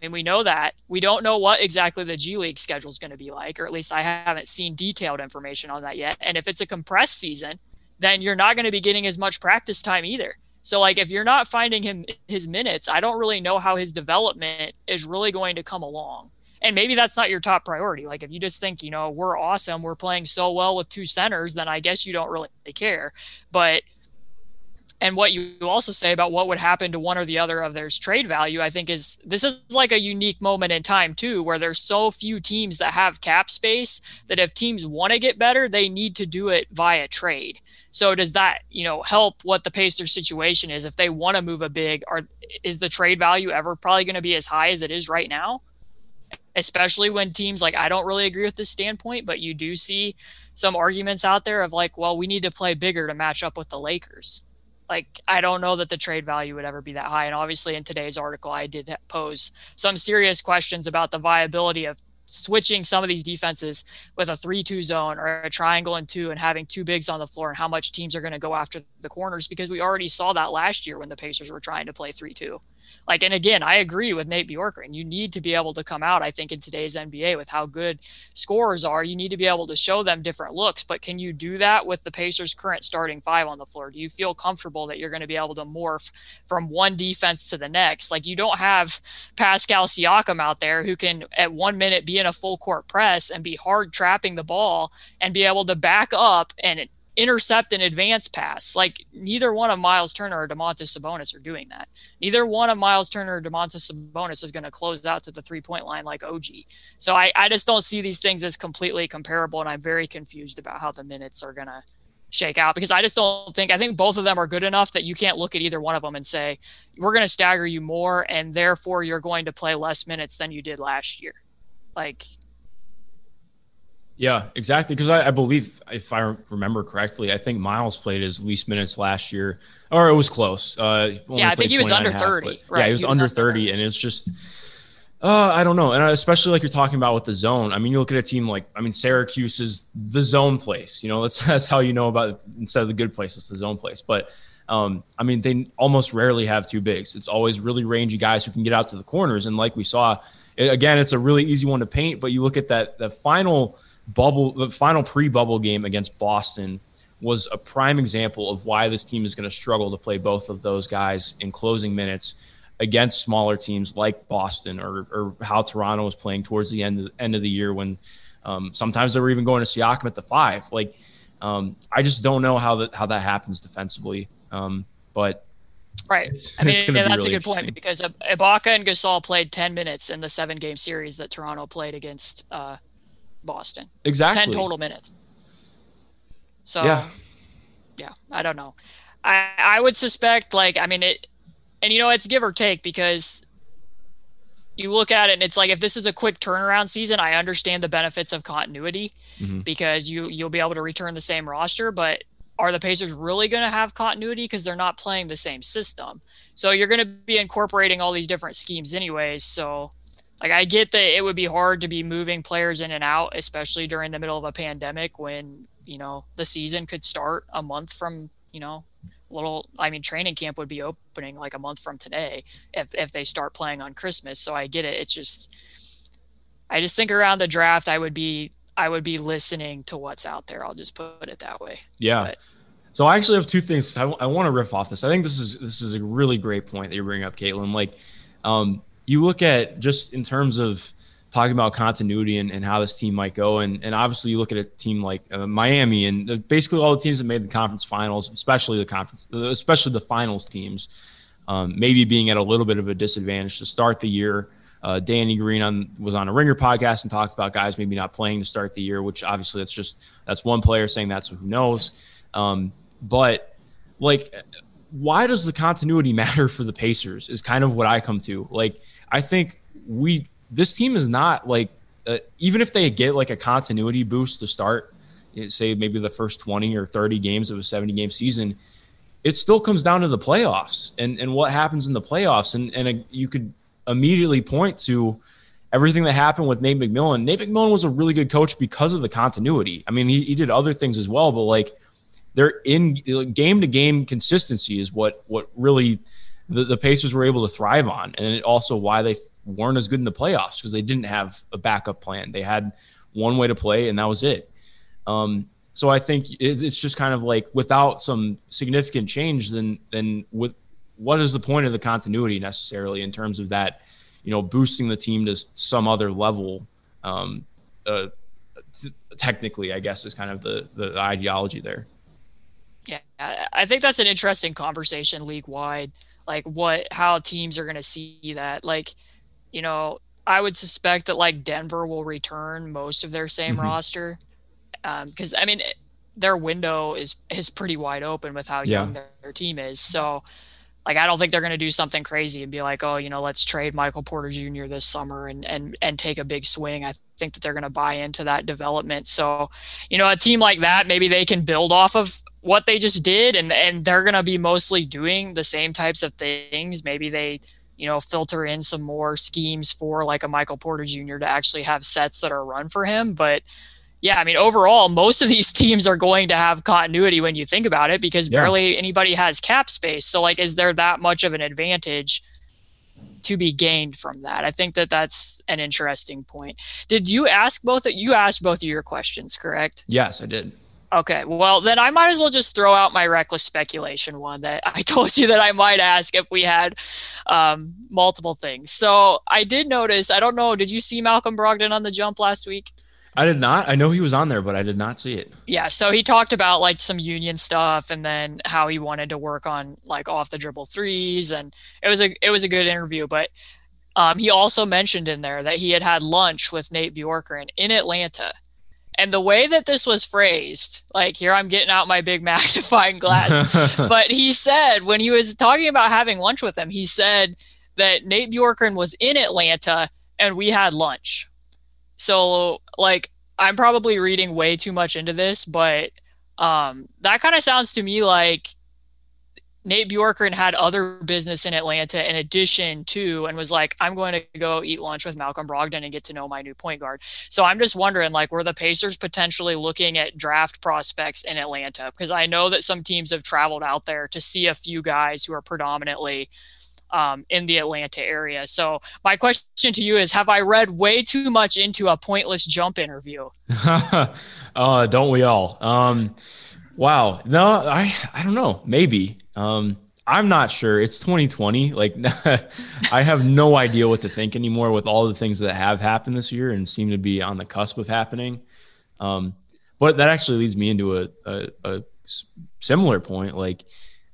And we know that. We don't know what exactly the G League schedule is going to be like, or at least I haven't seen detailed information on that yet. And if it's a compressed season, then you're not going to be getting as much practice time either. So like if you're not finding him his minutes, I don't really know how his development is really going to come along. And maybe that's not your top priority. Like if you just think, you know, we're awesome, we're playing so well with two centers, then I guess you don't really care. But and what you also say about what would happen to one or the other of there's trade value i think is this is like a unique moment in time too where there's so few teams that have cap space that if teams want to get better they need to do it via trade so does that you know help what the pacers situation is if they want to move a big or is the trade value ever probably going to be as high as it is right now especially when teams like i don't really agree with this standpoint but you do see some arguments out there of like well we need to play bigger to match up with the lakers like I don't know that the trade value would ever be that high. And obviously, in today's article, I did pose some serious questions about the viability of switching some of these defenses with a 3-2 zone or a triangle and two and having two bigs on the floor and how much teams are going to go after the corners because we already saw that last year when the Pacers were trying to play 3-2. Like, and again, I agree with Nate Bjorkgren. You need to be able to come out, I think, in today's NBA with how good scorers are. You need to be able to show them different looks. But can you do that with the Pacers' current starting five on the floor? Do you feel comfortable that you're going to be able to morph from one defense to the next? Like, you don't have Pascal Siakam out there who can, at one minute, be in a full court press and be hard trapping the ball and be able to back up and intercept an advance pass. Like neither one of Miles Turner or Domantas Sabonis are doing that. Neither one of Miles Turner or Domantas Sabonis is going to close out to the three point line like OG. So I, I just don't see these things as completely comparable. And I'm very confused about how the minutes are going to shake out because I just don't think, I think both of them are good enough that you can't look at either one of them and say, we're going to stagger you more. And therefore you're going to play less minutes than you did last year. Like yeah, exactly. Because I, I, believe, if I remember correctly, I think Miles played his least minutes last year, or it was close. Uh, yeah, I think he was under half, 30. Right. Yeah, he was, he was under 30, 30, and it's just, Uh, I don't know, and especially like you're talking about with the zone. I mean, you look at a team like I mean, Syracuse is the zone place. You know, that's *laughs* that's how you know about it. instead of the good place, it's the zone place. But um, I mean, they almost rarely have two bigs. It's always really rangy guys who can get out to the corners. And like we saw, it, again, it's a really easy one to paint. But you look at that the final bubble, the final pre-bubble game against Boston was a prime example of why this team is going to struggle to play both of those guys in closing minutes against smaller teams like Boston or, or how Toronto was playing towards the end of, end of the year when um, sometimes they were even going to Siakam at the five. Like, um, I just don't know how that how that happens defensively. Um, but right, I mean, yeah, that's really a good point because Ibaka and Gasol played ten minutes in the seven game series that Toronto played against uh, Boston. Exactly, ten total minutes. So, yeah, yeah, I don't know. I I would suspect like I mean it and you know it's give or take because you look at it and it's like if this is a quick turnaround season, I understand the benefits of continuity mm-hmm. because you you'll be able to return the same roster, but are the Pacers really going to have continuity because they're not playing the same system? So you're going to be incorporating all these different schemes anyways. So like I get that it would be hard to be moving players in and out, especially during the middle of a pandemic when, you know, the season could start a month from, you know, little i mean training camp would be opening like a month from today if, if they start playing on christmas. So i get it. It's just i just think around the draft i would be i would be listening to what's out there. I'll just put it that way. Yeah. But, so i actually have two things. I, w- I want to riff off this. I think this is this is a really great point that you bring up caitlin. Like um, you look at just in terms of talking about continuity and, and how this team might go. And, and obviously, you look at a team like uh, Miami and basically all the teams that made the conference finals, especially the conference, especially the finals teams, um, maybe being at a little bit of a disadvantage to start the year. Uh, Danny Green on, was on a Ringer podcast and talked about guys maybe not playing to start the year, which obviously that's just that's one player saying that, so who knows? Um, but like, why does the continuity *laughs* matter for the Pacers? Is kind of what I come to. Like, I think we this team is not like uh, even if they get like a continuity boost to start, say maybe the first 20 or 30 games of a 70 game season, it still comes down to the playoffs and, and what happens in the playoffs. And, and a, you could immediately point to everything that happened with Nate McMillan. Nate McMillan was a really good coach because of the continuity. I mean, he, he did other things as well, but like they're in game to game consistency is what, what really the, the Pacers were able to thrive on. And also why they weren't as good in the playoffs because they didn't have a backup plan. They had one way to play, and that was it. Um, so I think it's just kind of like without some significant change, then then with what is the point of the continuity necessarily in terms of that, you know, boosting the team to some other level? Um, uh, t- technically, I guess is kind of the the ideology there. Yeah, I think that's an interesting conversation league wide. Like what, how teams are going to see that. Like, you know, I would suspect that like Denver will return most of their same mm-hmm. roster because um, I mean their window is is pretty wide open with how yeah. young their, their, team is. So like I don't think they're going to do something crazy and be like, oh, you know, let's trade Michael Porter Jr. this summer and and and take a big swing. I think that they're going to buy into that development. So, you know, a team like that, maybe they can build off of what they just did and and they're going to be mostly doing the same types of things. Maybe they you know, filter in some more schemes for like a Michael Porter Jr. to actually have sets that are run for him. But yeah, I mean, overall, most of these *laughs* teams are going to have continuity when you think about it because yeah. barely anybody has cap space. So, like, is there that much of an advantage to be gained from that? I think that that's an interesting point. Did you ask both? You asked both of your questions, correct? Yes, I did. Okay, well then I might as well just throw out my reckless speculation one that I *laughs* told you that I might ask if we had um, multiple things. So I did notice. I don't know. Did you see Malcolm Brogdon on the jump last week? I did not. I know he was on there, but I did not see it. Yeah, so he talked about like some union stuff and then how he wanted to work on like off the dribble threes, and it was a it was a good interview. But um, he also mentioned in there that he had had lunch with Nate Bjorkgren in Atlanta and the way that this was phrased, like here I'm getting out my big magnifying *laughs* glass, *laughs* but he said when he was talking about having lunch with him, he said that Nate Bjorkgren was in Atlanta and we had lunch. So like I'm probably reading way too much into this, but um, that kind of sounds to me like Nate Bjorkgren had other business in Atlanta in addition to, and was like, I'm going to go eat lunch with Malcolm Brogdon and get to know my new point guard. So I'm just wondering, like, were the Pacers potentially looking at draft prospects in Atlanta? Because I know that some teams have traveled out there to see a few guys who are predominantly um, in the Atlanta area. So my question to you is: Have I read way too much into a pointless jump interview? *laughs* uh, don't we all? Um, wow. No, I I don't know. Maybe. Um, I'm not sure. It's 2020. Like, *laughs* I have no idea what to think anymore with all the things that have happened this year and seem to be on the cusp of happening. Um, but that actually leads me into a, a, a similar point. Like,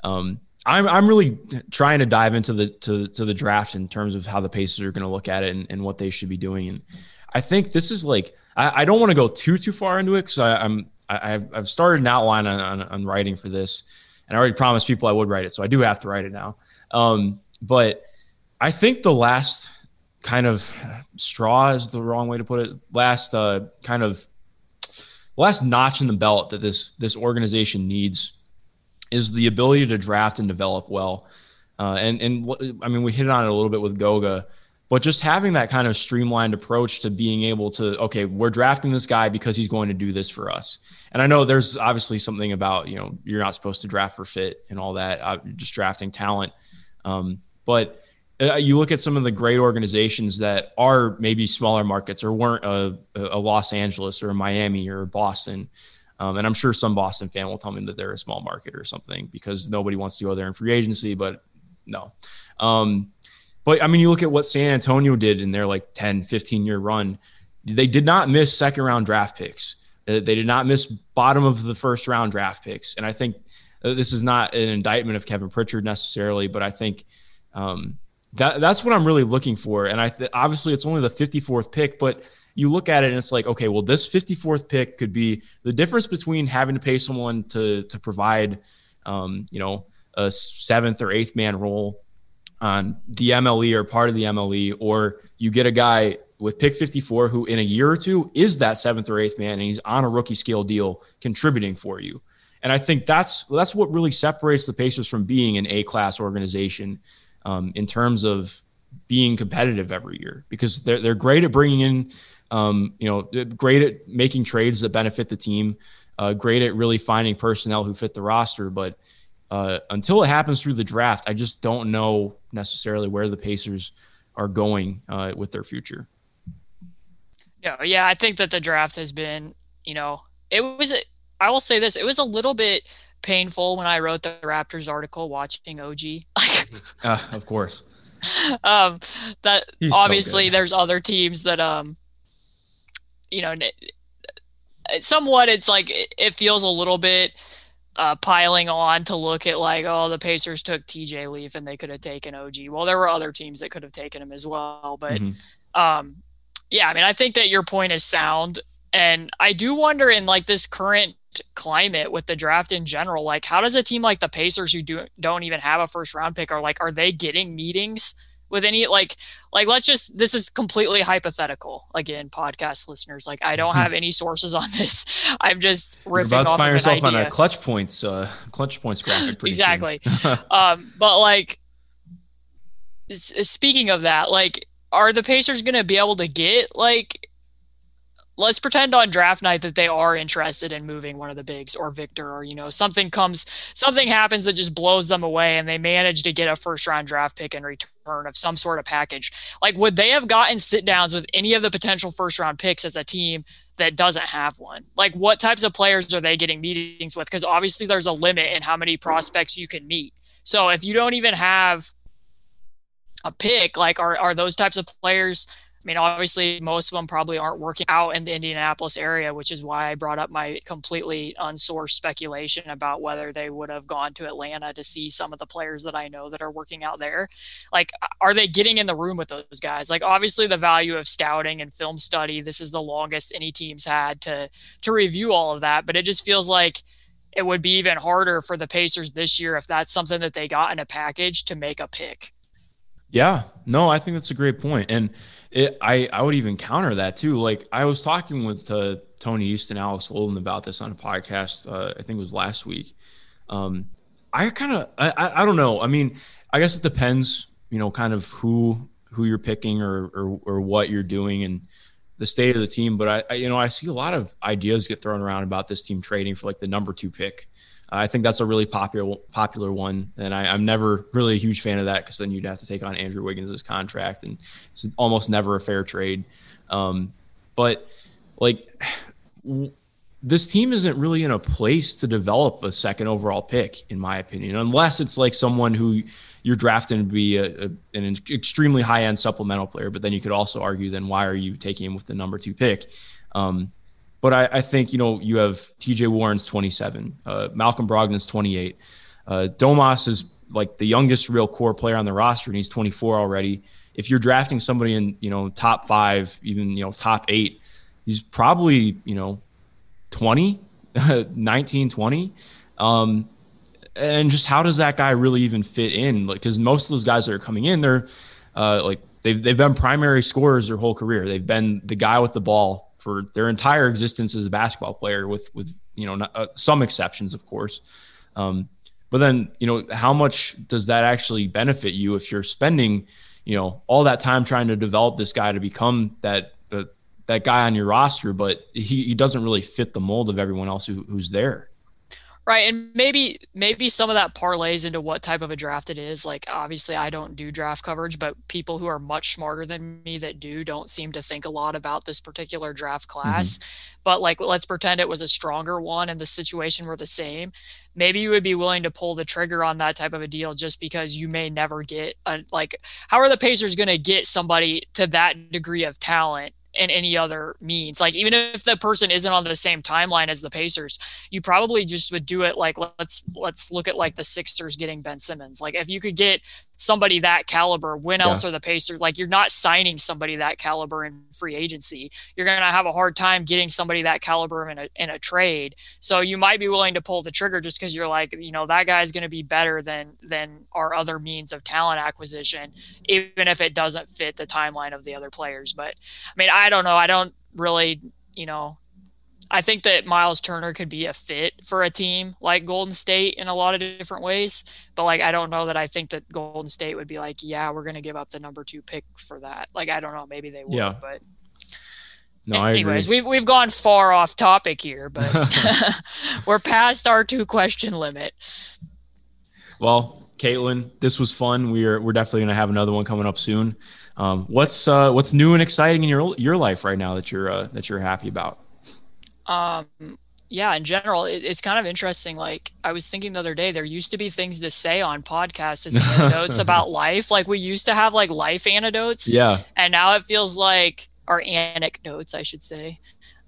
um, I'm I'm really trying to dive into the to to the draft in terms of how the Pacers are going to look at it and, and what they should be doing. And I think this is like I, I don't want to go too too far into it because I'm I, I've I've started an outline on, on, on writing for this, and I already promised people I would write it, so I do have to write it now. Um, but I think the last kind of straw is the wrong way to put it. Last uh, kind of last notch in the belt that this this organization needs is the ability to draft and develop well. Uh, and and I mean, we hit on it a little bit with Goga, but just having that kind of streamlined approach to being able to okay, we're drafting this guy because he's going to do this for us. And I know there's obviously something about you know you're not supposed to draft for fit and all that, uh, just drafting talent. Um, but uh, you look at some of the great organizations that are maybe smaller markets or weren't a, a Los Angeles or a Miami or a Boston. Um, and I'm sure some Boston fan will tell me that they're a small market or something because nobody wants to go there in free agency, but no. Um, but I mean, you look at what San Antonio did in their like 10, 15 year run. They did not miss second round draft picks. Uh, they did not miss bottom of the first round draft picks. And I think uh, this is not an indictment of Kevin Pritchard necessarily, but I think um, that that's what I'm really looking for. And I th- obviously it's only the 54th pick, but you look at it and it's like, okay, well, this 54th pick could be the difference between having to pay someone to to provide, um, you know, a seventh or eighth man role on the MLE or part of the MLE, or you get a guy with pick 54 who in a year or two is that seventh or eighth man and he's on a rookie scale deal contributing for you. And I think that's that's what really separates the Pacers from being an A class organization um, in terms of being competitive every year because they're, they're great at bringing in um, you know, great at making trades that benefit the team, uh, great at really finding personnel who fit the roster. But uh, until it happens through the draft, I just don't know necessarily where the Pacers are going uh, with their future. Yeah, yeah, I think that the draft has been, you know, it was. I will say this: it was a little bit painful when I wrote the Raptors article watching OG. *laughs* uh, of course. *laughs* Um, that He's obviously so there's other teams that um you know, somewhat it's like it feels a little bit uh, piling on to look at like, oh, the Pacers took TJ Leaf and they could have taken OG. Well, there were other teams that could have taken him as well. But mm-hmm. um, yeah, I mean, I think that your point is sound. And I do wonder in like this current climate with the draft in general, like how does a team like the Pacers who do, don't even have a first round pick are like, are they getting meetings with any like like let's just this is completely hypothetical again podcast listeners. Like i don't have *laughs* any sources on this. *laughs* I'm just riffing You're about to find yourself on a clutch points uh clutch points graphic exactly. *laughs* Um but like speaking of that like are the pacers going to be able to get like let's pretend on draft night that they are interested in moving one of the bigs or Victor or you know something comes something happens that just blows them away and they manage to get a first round draft pick in return of some sort of package. Like would they have gotten sit downs with any of the potential first round picks as a team that doesn't have one? Like what types of players are they getting meetings with because obviously there's a limit in how many prospects you can meet. So if you don't even have a pick like are are those types of players I mean, obviously, most of them probably aren't working out in the Indianapolis area, which is why I brought up my completely unsourced speculation about whether they would have gone to Atlanta to see some of the players that I know that are working out there. Like, are they getting in the room with those guys? Like, obviously, the value of scouting and film study. This is the longest any team's had to to review all of that, but it just feels like it would be even harder for the Pacers this year if that's something that they got in a package to make a pick. Yeah, no, I think that's a great point, and it, I I would even counter that too. Like I was talking with uh, Tony East and Alex Holden about this on a podcast. Uh, I think it was last week. Um, I kind of I, I don't know. I mean, I guess it depends, you know, kind of who who you're picking or or, or what you're doing and the state of the team. But I, I, you know I see a lot of ideas get thrown around about this team trading for like the number two pick. I think that's a really popular popular one, and I, am never really a huge fan of that because then you'd have to take on Andrew Wiggins' contract, and it's almost never a fair trade. Um, but like this team isn't really in a place to develop a second overall pick, in my opinion, unless it's like someone who you're drafting to be a, a, an extremely high end supplemental player. But then you could also argue, then why are you taking him with the number two pick? Um, but I, I, think you know you have T.J. Warren's 27, uh, Malcolm Brogdon's 28, uh, Domas is like the youngest real core player on the roster, and he's 24 already. If you're drafting somebody in you know top five, even you know top eight, he's probably you know 20, *laughs* 19, 20. Um, and just how does that guy really even fit in? Like, because most of those guys that are coming in, they're uh, like they've they've been primary scorers their whole career. They've been the guy with the ball for their entire existence as a basketball player, with with you know not, uh, some exceptions, of course. Um, but then you know how much does that actually benefit you if you're spending you know all that time trying to develop this guy to become that the that guy on your roster, but he, he doesn't really fit the mold of everyone else who, who's there. Right, and maybe maybe some of that parlays into what type of a draft it is. Like obviously I don't do draft coverage, but people who are much smarter than me that do don't seem to think a lot about this particular draft class. Mm-hmm. But like let's pretend it was a stronger one and the situation were the same. Maybe you would be willing to pull the trigger on that type of a deal just because you may never get a, like how are the Pacers going to get somebody to that degree of talent in any other means. Like even if the person isn't on the same timeline as the Pacers, you probably just would do it like let's let's look at like the Sixers getting Ben Simmons. Like if you could get somebody that caliber, when yeah. else are the Pacers like you're not signing somebody that caliber in free agency. You're going to have a hard time getting somebody that caliber in a in a trade. So you might be willing to pull the trigger just cuz you're like, you know, that guy's going to be better than than our other means of talent acquisition even if it doesn't fit the timeline of the other players. But I mean, I don't know. I don't really, you know, I think that Miles Turner could be a fit for a team like Golden State in a lot of different ways. But like, I don't know that I think that Golden State would be like, yeah, we're going to give up the number two pick for that. Like, I don't know. Maybe they would, yeah. but. No, anyways, we've we've gone far off topic here, but *laughs* *laughs* we're past our two question limit. Well, Caitlin, this was fun. We're we're definitely gonna have another one coming up soon. Um, what's uh, what's new and exciting in your your life right now that you're uh, that you're happy about? Um, yeah, in general, it, it's kind of interesting. Like I was thinking the other day, there used to be things to say on podcasts as anecdotes *laughs* about life. Like we used to have like life anecdotes. Yeah. And now it feels like, or anecdotes, I should say.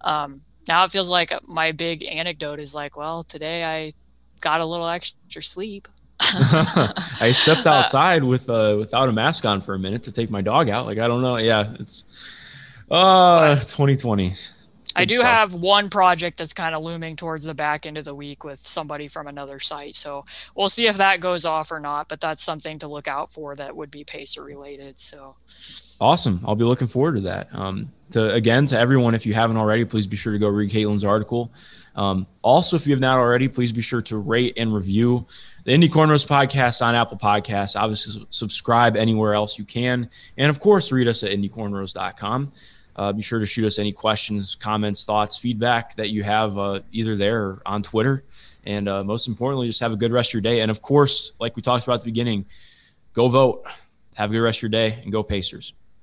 Um, now it feels like my big anecdote is like, well, today I got a little extra sleep. *laughs* I stepped *laughs* uh, outside with uh, without a mask on for a minute to take my dog out. Like I don't know. Yeah, it's uh 2020. I do stuff. have one project that's kind of looming towards the back end of the week with somebody from another site. So we'll see if that goes off or not, but that's something to look out for that would be Pacer related. So awesome. I'll be looking forward to that. Um, to again, to everyone, if you haven't already, please be sure to go read Caitlin's article. Um, also, if you have not already, please be sure to rate and review the Indy Cornrows podcast on Apple Podcasts. Obviously, subscribe anywhere else you can. And of course, read us at indycornrows.com. Uh, be sure to shoot us any questions, comments, thoughts, feedback that you have uh, either there or on Twitter. And uh, most importantly, just have a good rest of your day. And of course, like we talked about at the beginning, go vote. Have a good rest of your day and go Pacers.